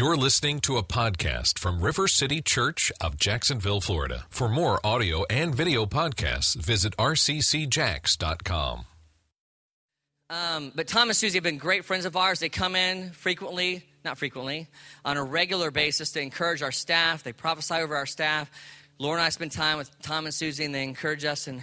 You're listening to a podcast from River City Church of Jacksonville, Florida. For more audio and video podcasts, visit rccjacks.com. Um, but Tom and Susie have been great friends of ours. They come in frequently, not frequently, on a regular basis to encourage our staff. They prophesy over our staff. Laura and I spend time with Tom and Susie, and they encourage us and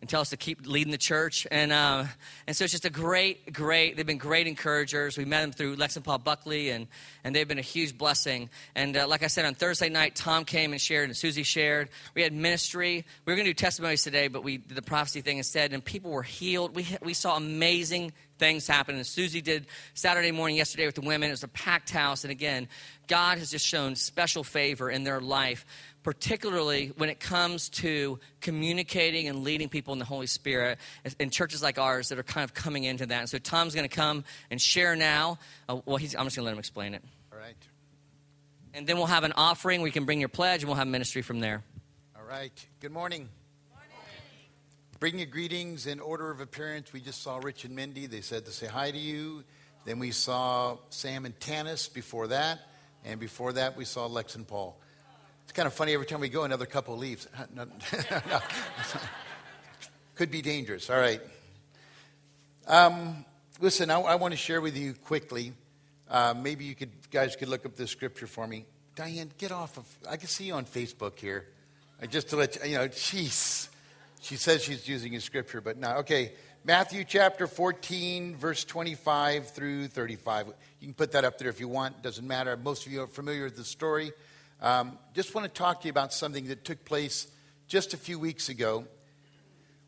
and tell us to keep leading the church. And, uh, and so it's just a great, great, they've been great encouragers. We met them through Lex and Paul Buckley, and, and they've been a huge blessing. And uh, like I said, on Thursday night, Tom came and shared, and Susie shared. We had ministry. We were going to do testimonies today, but we did the prophecy thing instead, and people were healed. We, we saw amazing things happen. And Susie did Saturday morning yesterday with the women. It was a packed house. And again, God has just shown special favor in their life particularly when it comes to communicating and leading people in the Holy Spirit in churches like ours that are kind of coming into that. And so Tom's going to come and share now. Uh, well, he's I'm just going to let him explain it. All right. And then we'll have an offering where you can bring your pledge, and we'll have ministry from there. All right. Good morning. Bring your greetings in order of appearance. We just saw Rich and Mindy. They said to say hi to you. Then we saw Sam and Tanis before that. And before that, we saw Lex and Paul. It's kind of funny every time we go, another couple leaves. Could be dangerous. All right. Um, listen, I, I, want to share with you quickly. Uh, maybe you could, guys could look up this scripture for me. Diane, get off of. I can see you on Facebook here. Uh, just to let you, you know, jeez. She says she's using a scripture, but no. Okay, Matthew chapter 14, verse 25 through 35. You can put that up there if you want. Doesn't matter. Most of you are familiar with the story. Um, just want to talk to you about something that took place just a few weeks ago.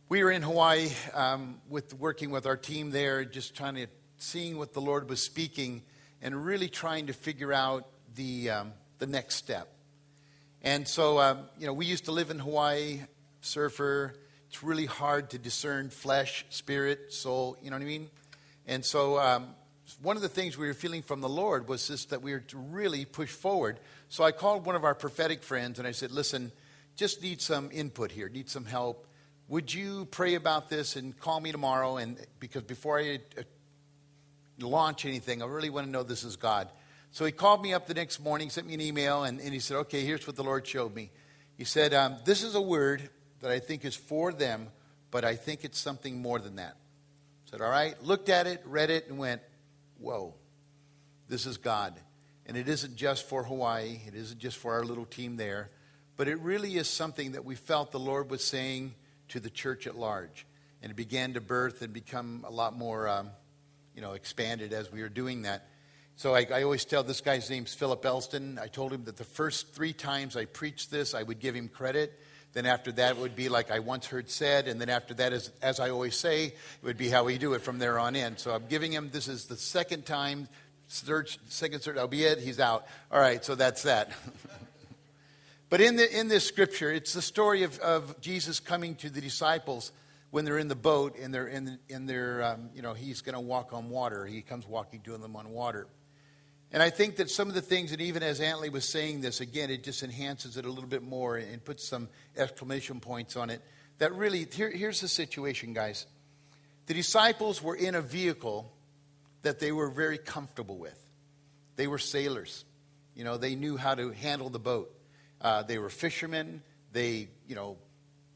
We were in Hawaii um, with working with our team there, just trying to seeing what the Lord was speaking, and really trying to figure out the um, the next step. And so, um, you know, we used to live in Hawaii, surfer. It's really hard to discern flesh, spirit, soul. You know what I mean? And so, um, one of the things we were feeling from the Lord was just that we were to really push forward. So I called one of our prophetic friends and I said, listen, just need some input here, need some help. Would you pray about this and call me tomorrow? And because before I uh, launch anything, I really want to know this is God. So he called me up the next morning, sent me an email, and, and he said, okay, here's what the Lord showed me. He said, um, this is a word that I think is for them, but I think it's something more than that. Said, all right, looked at it, read it, and went, whoa, this is God. And it isn't just for Hawaii, it isn't just for our little team there, but it really is something that we felt the Lord was saying to the church at large. And it began to birth and become a lot more, um, you know, expanded as we were doing that. So I, I, always tell this guy's name's Philip Elston. I told him that the first three times I preached this, I would give him credit. Then after that, it would be like I once heard said. And then after that, as, as I always say, it would be how we do it from there on in. So I'm giving him, this is the second time search, second search, I'll be it. He's out. All right, so that's that. but in, the, in this scripture, it's the story of, of Jesus coming to the disciples when they're in the boat and they're in, in their, um, you know, he's going to walk on water. He comes walking to them on water. And I think that some of the things, that even as Antley was saying this, again, it just enhances it a little bit more and puts some exclamation points on it. That really, here, here's the situation, guys. The disciples were in a vehicle that they were very comfortable with. They were sailors. You know, they knew how to handle the boat. Uh, they were fishermen. They, you know,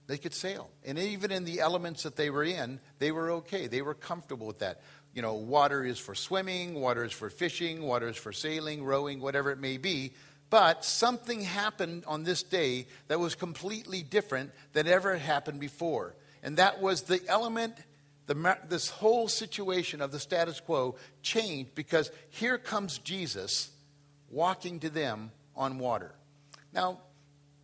they could sail. And even in the elements that they were in, they were okay. They were comfortable with that. You know, water is for swimming, water is for fishing, water is for sailing, rowing, whatever it may be. But something happened on this day that was completely different than ever had happened before. And that was the element the, this whole situation of the status quo changed because here comes Jesus walking to them on water. Now,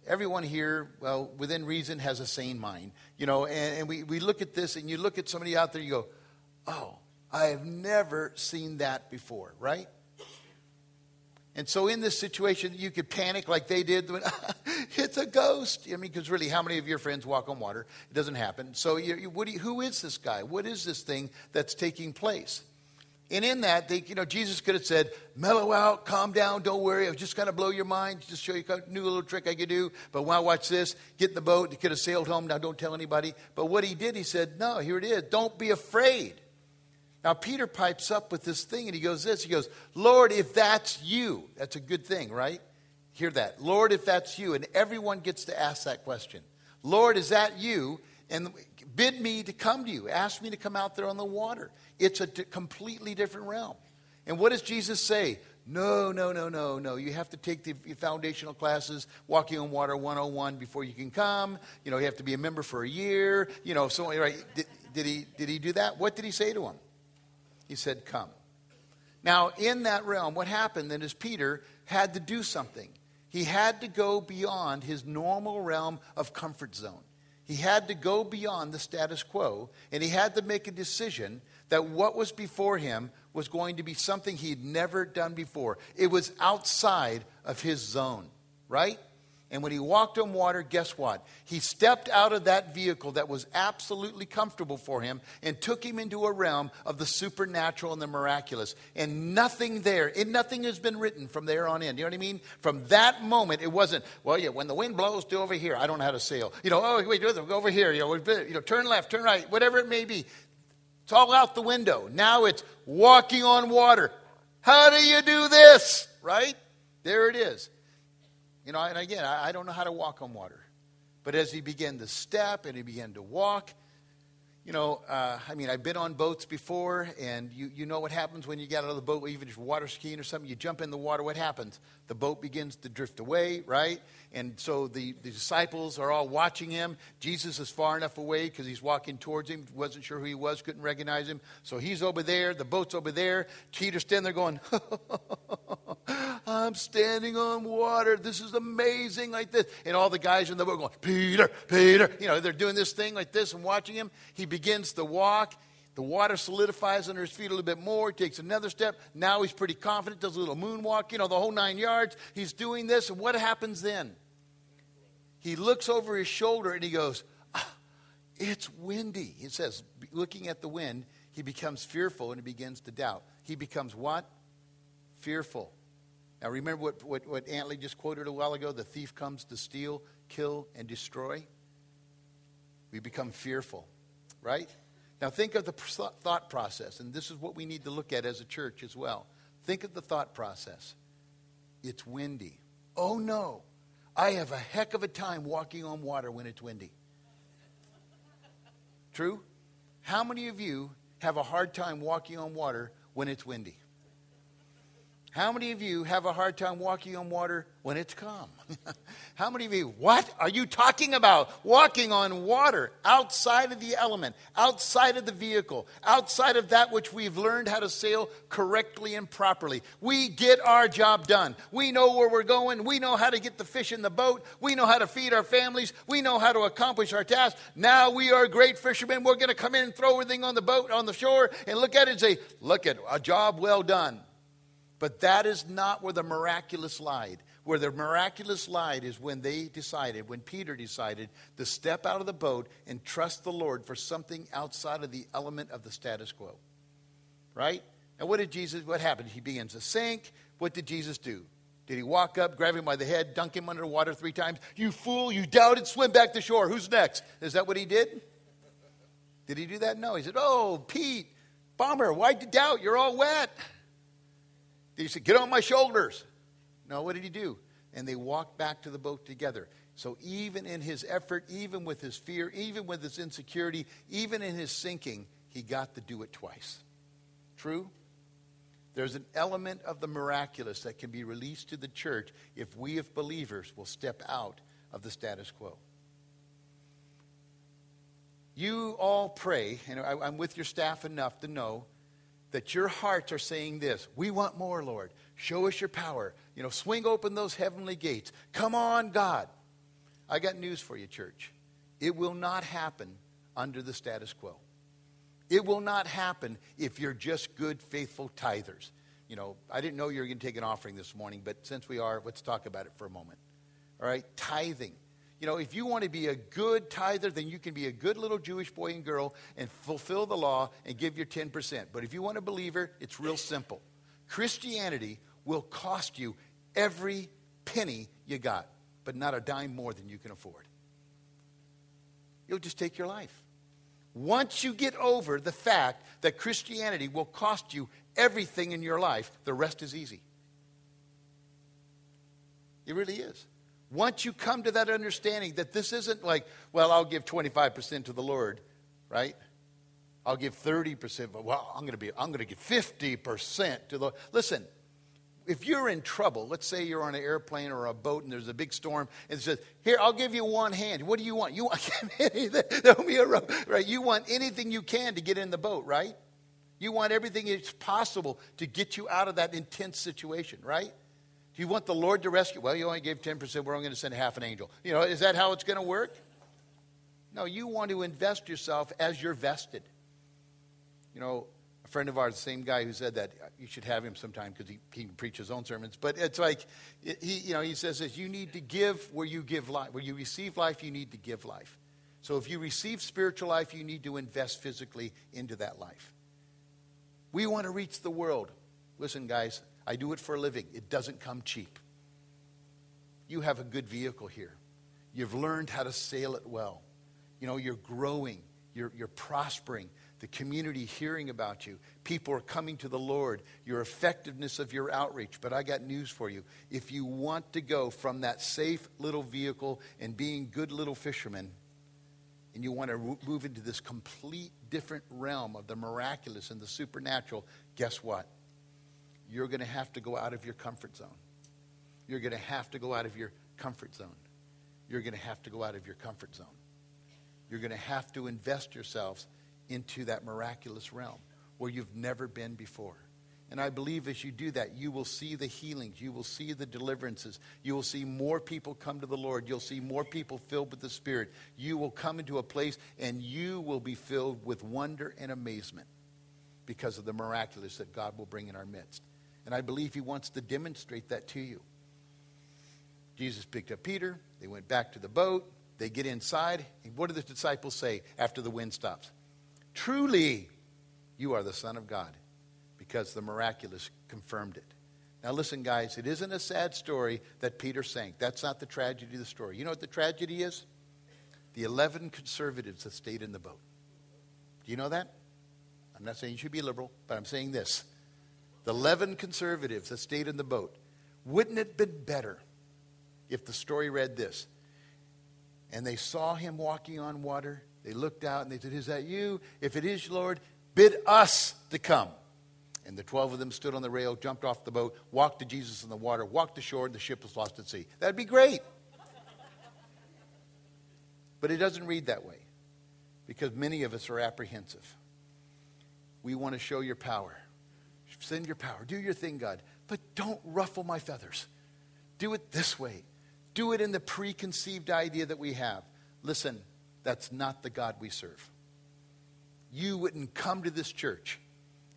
everyone here, well, within reason, has a sane mind. You know, and, and we, we look at this and you look at somebody out there, you go, oh, I have never seen that before, right? And so, in this situation, you could panic like they did. When, it's a ghost. I mean, because really, how many of your friends walk on water? It doesn't happen. So, you, you, you, who is this guy? What is this thing that's taking place? And in that, they, you know, Jesus could have said, "Mellow out, calm down, don't worry. I was just going to blow your mind, just show you a new little trick I could do." But wow, watch this. Get in the boat. He could have sailed home. Now, don't tell anybody. But what he did, he said, "No, here it is. Don't be afraid." Now, Peter pipes up with this thing and he goes, This, he goes, Lord, if that's you, that's a good thing, right? Hear that. Lord, if that's you. And everyone gets to ask that question. Lord, is that you? And bid me to come to you. Ask me to come out there on the water. It's a d- completely different realm. And what does Jesus say? No, no, no, no, no. You have to take the foundational classes, Walking on Water 101, before you can come. You know, you have to be a member for a year. You know, so, right. Did, did, he, did he do that? What did he say to him? He said, Come. Now, in that realm, what happened then is Peter had to do something. He had to go beyond his normal realm of comfort zone. He had to go beyond the status quo, and he had to make a decision that what was before him was going to be something he'd never done before. It was outside of his zone, right? And when he walked on water, guess what? He stepped out of that vehicle that was absolutely comfortable for him and took him into a realm of the supernatural and the miraculous. And nothing there, and nothing has been written from there on in. You know what I mean? From that moment, it wasn't, well, yeah, when the wind blows, do over here. I don't know how to sail. You know, oh, wait, go over here. You know, you know, turn left, turn right, whatever it may be. It's all out the window. Now it's walking on water. How do you do this? Right? There it is. You know, and again, I, I don't know how to walk on water. But as he began to step and he began to walk, you know, uh, I mean, I've been on boats before, and you, you know what happens when you get out of the boat, even if you're water skiing or something, you jump in the water, what happens? The boat begins to drift away, right? And so the, the disciples are all watching him. Jesus is far enough away because he's walking towards him, wasn't sure who he was, couldn't recognize him. So he's over there, the boat's over there. Peter's standing there going, I'm standing on water. This is amazing, like this. And all the guys in the boat going, Peter, Peter. You know, they're doing this thing like this and watching him. He begins to walk. The water solidifies under his feet a little bit more. He takes another step. Now he's pretty confident, does a little moonwalk, you know, the whole nine yards. He's doing this. And what happens then? He looks over his shoulder and he goes, ah, It's windy. He says, looking at the wind, he becomes fearful and he begins to doubt. He becomes what? Fearful. Now, remember what, what, what Antley just quoted a while ago? The thief comes to steal, kill, and destroy. We become fearful, right? Now, think of the thought process, and this is what we need to look at as a church as well. Think of the thought process. It's windy. Oh no, I have a heck of a time walking on water when it's windy. True? How many of you have a hard time walking on water when it's windy? How many of you have a hard time walking on water when it's calm? How many of you, what are you talking about? Walking on water outside of the element, outside of the vehicle, outside of that which we've learned how to sail correctly and properly. We get our job done. We know where we're going. We know how to get the fish in the boat. We know how to feed our families. We know how to accomplish our task. Now we are great fishermen. We're going to come in and throw everything on the boat, on the shore, and look at it and say, Look at a job well done. But that is not where the miraculous lied. Where the miraculous lied is when they decided, when Peter decided to step out of the boat and trust the Lord for something outside of the element of the status quo. Right? And what did Jesus, what happened? He begins to sink. What did Jesus do? Did he walk up, grab him by the head, dunk him under water three times? You fool, you doubted, swim back to shore. Who's next? Is that what he did? Did he do that? No. He said, Oh, Pete, Bomber, why'd you doubt? You're all wet. He said, Get on my shoulders. No, what did he do? And they walked back to the boat together. So even in his effort, even with his fear, even with his insecurity, even in his sinking, he got to do it twice. True? There's an element of the miraculous that can be released to the church if we, as believers, will step out of the status quo. You all pray, and I'm with your staff enough to know that your hearts are saying this We want more, Lord. Show us your power. You know, swing open those heavenly gates. Come on, God. I got news for you, church. It will not happen under the status quo. It will not happen if you're just good, faithful tithers. You know, I didn't know you were going to take an offering this morning, but since we are, let's talk about it for a moment. All right? Tithing. You know, if you want to be a good tither, then you can be a good little Jewish boy and girl and fulfill the law and give your 10%. But if you want a believer, it's real simple. Christianity will cost you every penny you got, but not a dime more than you can afford. You'll just take your life. Once you get over the fact that Christianity will cost you everything in your life, the rest is easy. It really is. Once you come to that understanding that this isn't like, well, I'll give 25% to the Lord, right? I'll give 30%, but well, I'm going to be I'm going to give 50% to the Listen, if you're in trouble, let's say you're on an airplane or a boat and there's a big storm and it says, "Here, I'll give you one hand." What do you want? You want there'll be a rope, right? You want anything you can to get in the boat, right? You want everything that's possible to get you out of that intense situation, right? Do you want the Lord to rescue? Well, you only gave 10%, we're only going to send half an angel. You know, is that how it's going to work? No, you want to invest yourself as you're vested. You know, a friend of ours, the same guy who said that, you should have him sometime because he, he can preach his own sermons. But it's like, he, you know, he says this you need to give where you give life. Where you receive life, you need to give life. So if you receive spiritual life, you need to invest physically into that life. We want to reach the world. Listen, guys, I do it for a living. It doesn't come cheap. You have a good vehicle here. You've learned how to sail it well. You know, you're growing, you're, you're prospering. The community hearing about you. People are coming to the Lord. Your effectiveness of your outreach. But I got news for you. If you want to go from that safe little vehicle and being good little fishermen, and you want to move into this complete different realm of the miraculous and the supernatural, guess what? You're going to have to go out of your comfort zone. You're going to have to go out of your comfort zone. You're going to have to go out of your comfort zone. You're going to have to invest yourselves into that miraculous realm where you've never been before. And I believe as you do that, you will see the healings, you will see the deliverances, you will see more people come to the Lord, you'll see more people filled with the Spirit. You will come into a place and you will be filled with wonder and amazement because of the miraculous that God will bring in our midst. And I believe he wants to demonstrate that to you. Jesus picked up Peter. They went back to the boat. They get inside. And what do the disciples say after the wind stops? Truly, you are the Son of God, because the miraculous confirmed it. Now, listen, guys, it isn't a sad story that Peter sank. That's not the tragedy of the story. You know what the tragedy is? The 11 conservatives that stayed in the boat. Do you know that? I'm not saying you should be liberal, but I'm saying this the 11 conservatives that stayed in the boat, wouldn't it have been better if the story read this? And they saw him walking on water. They looked out and they said, Is that you? If it is, Lord, bid us to come. And the 12 of them stood on the rail, jumped off the boat, walked to Jesus in the water, walked ashore, and the ship was lost at sea. That'd be great. but it doesn't read that way because many of us are apprehensive. We want to show your power. Send your power. Do your thing, God. But don't ruffle my feathers. Do it this way. Do it in the preconceived idea that we have. Listen, that's not the God we serve. You wouldn't come to this church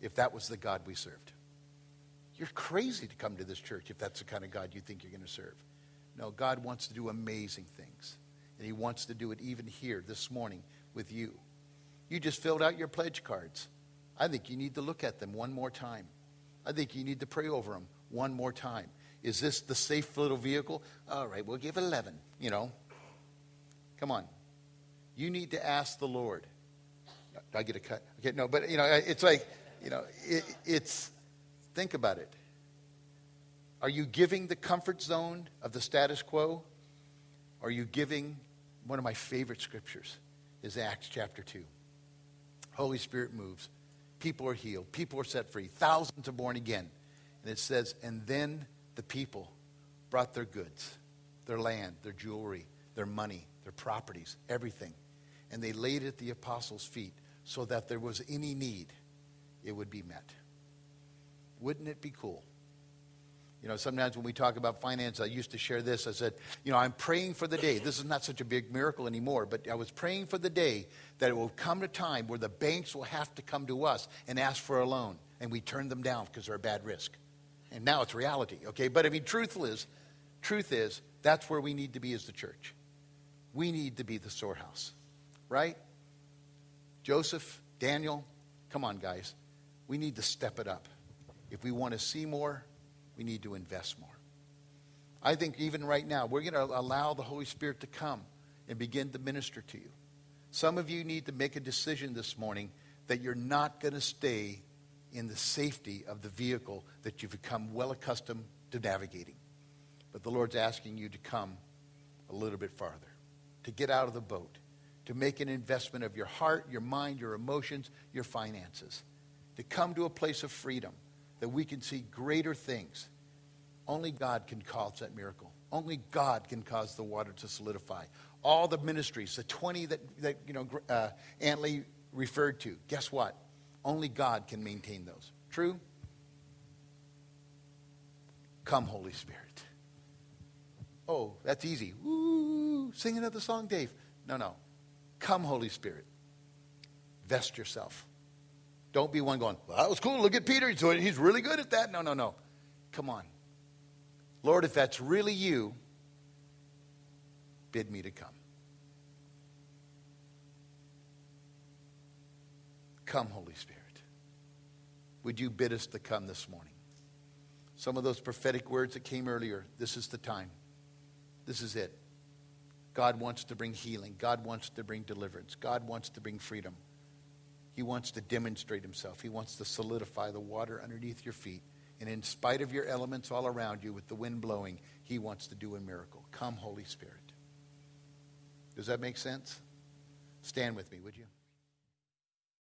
if that was the God we served. You're crazy to come to this church if that's the kind of God you think you're going to serve. No, God wants to do amazing things. And He wants to do it even here this morning with you. You just filled out your pledge cards. I think you need to look at them one more time. I think you need to pray over them one more time. Is this the safe little vehicle? All right, we'll give 11, you know. Come on. You need to ask the Lord. I get a cut? Okay, no, but, you know, it's like, you know, it, it's, think about it. Are you giving the comfort zone of the status quo? Are you giving, one of my favorite scriptures is Acts chapter 2. Holy Spirit moves. People are healed. People are set free. Thousands are born again. And it says, and then the people brought their goods, their land, their jewelry, their money, their properties, everything. And they laid it at the apostles' feet so that there was any need, it would be met. Wouldn't it be cool? You know, sometimes when we talk about finance, I used to share this. I said, you know, I'm praying for the day. This is not such a big miracle anymore, but I was praying for the day that it will come to time where the banks will have to come to us and ask for a loan, and we turn them down because they're a bad risk. And now it's reality, okay? But I mean, truth is, truth is, that's where we need to be as the church. We need to be the storehouse, right? Joseph, Daniel, come on, guys. We need to step it up. If we want to see more, we need to invest more. I think even right now, we're going to allow the Holy Spirit to come and begin to minister to you. Some of you need to make a decision this morning that you're not going to stay in the safety of the vehicle that you've become well accustomed to navigating. But the Lord's asking you to come a little bit farther, to get out of the boat, to make an investment of your heart, your mind, your emotions, your finances, to come to a place of freedom that we can see greater things. Only God can cause that miracle. Only God can cause the water to solidify. All the ministries, the 20 that, that you know, uh, Antley referred to, guess what? Only God can maintain those. True? Come, Holy Spirit. Oh, that's easy. Woo, sing another song, Dave. No, no. Come, Holy Spirit. Vest yourself. Don't be one going, well, that was cool. Look at Peter. He's really good at that. No, no, no. Come on. Lord, if that's really you, bid me to come. Come, Holy Spirit. Would you bid us to come this morning? Some of those prophetic words that came earlier, this is the time. This is it. God wants to bring healing. God wants to bring deliverance. God wants to bring freedom. He wants to demonstrate himself. He wants to solidify the water underneath your feet. And in spite of your elements all around you, with the wind blowing, he wants to do a miracle. Come, Holy Spirit. Does that make sense? Stand with me, would you?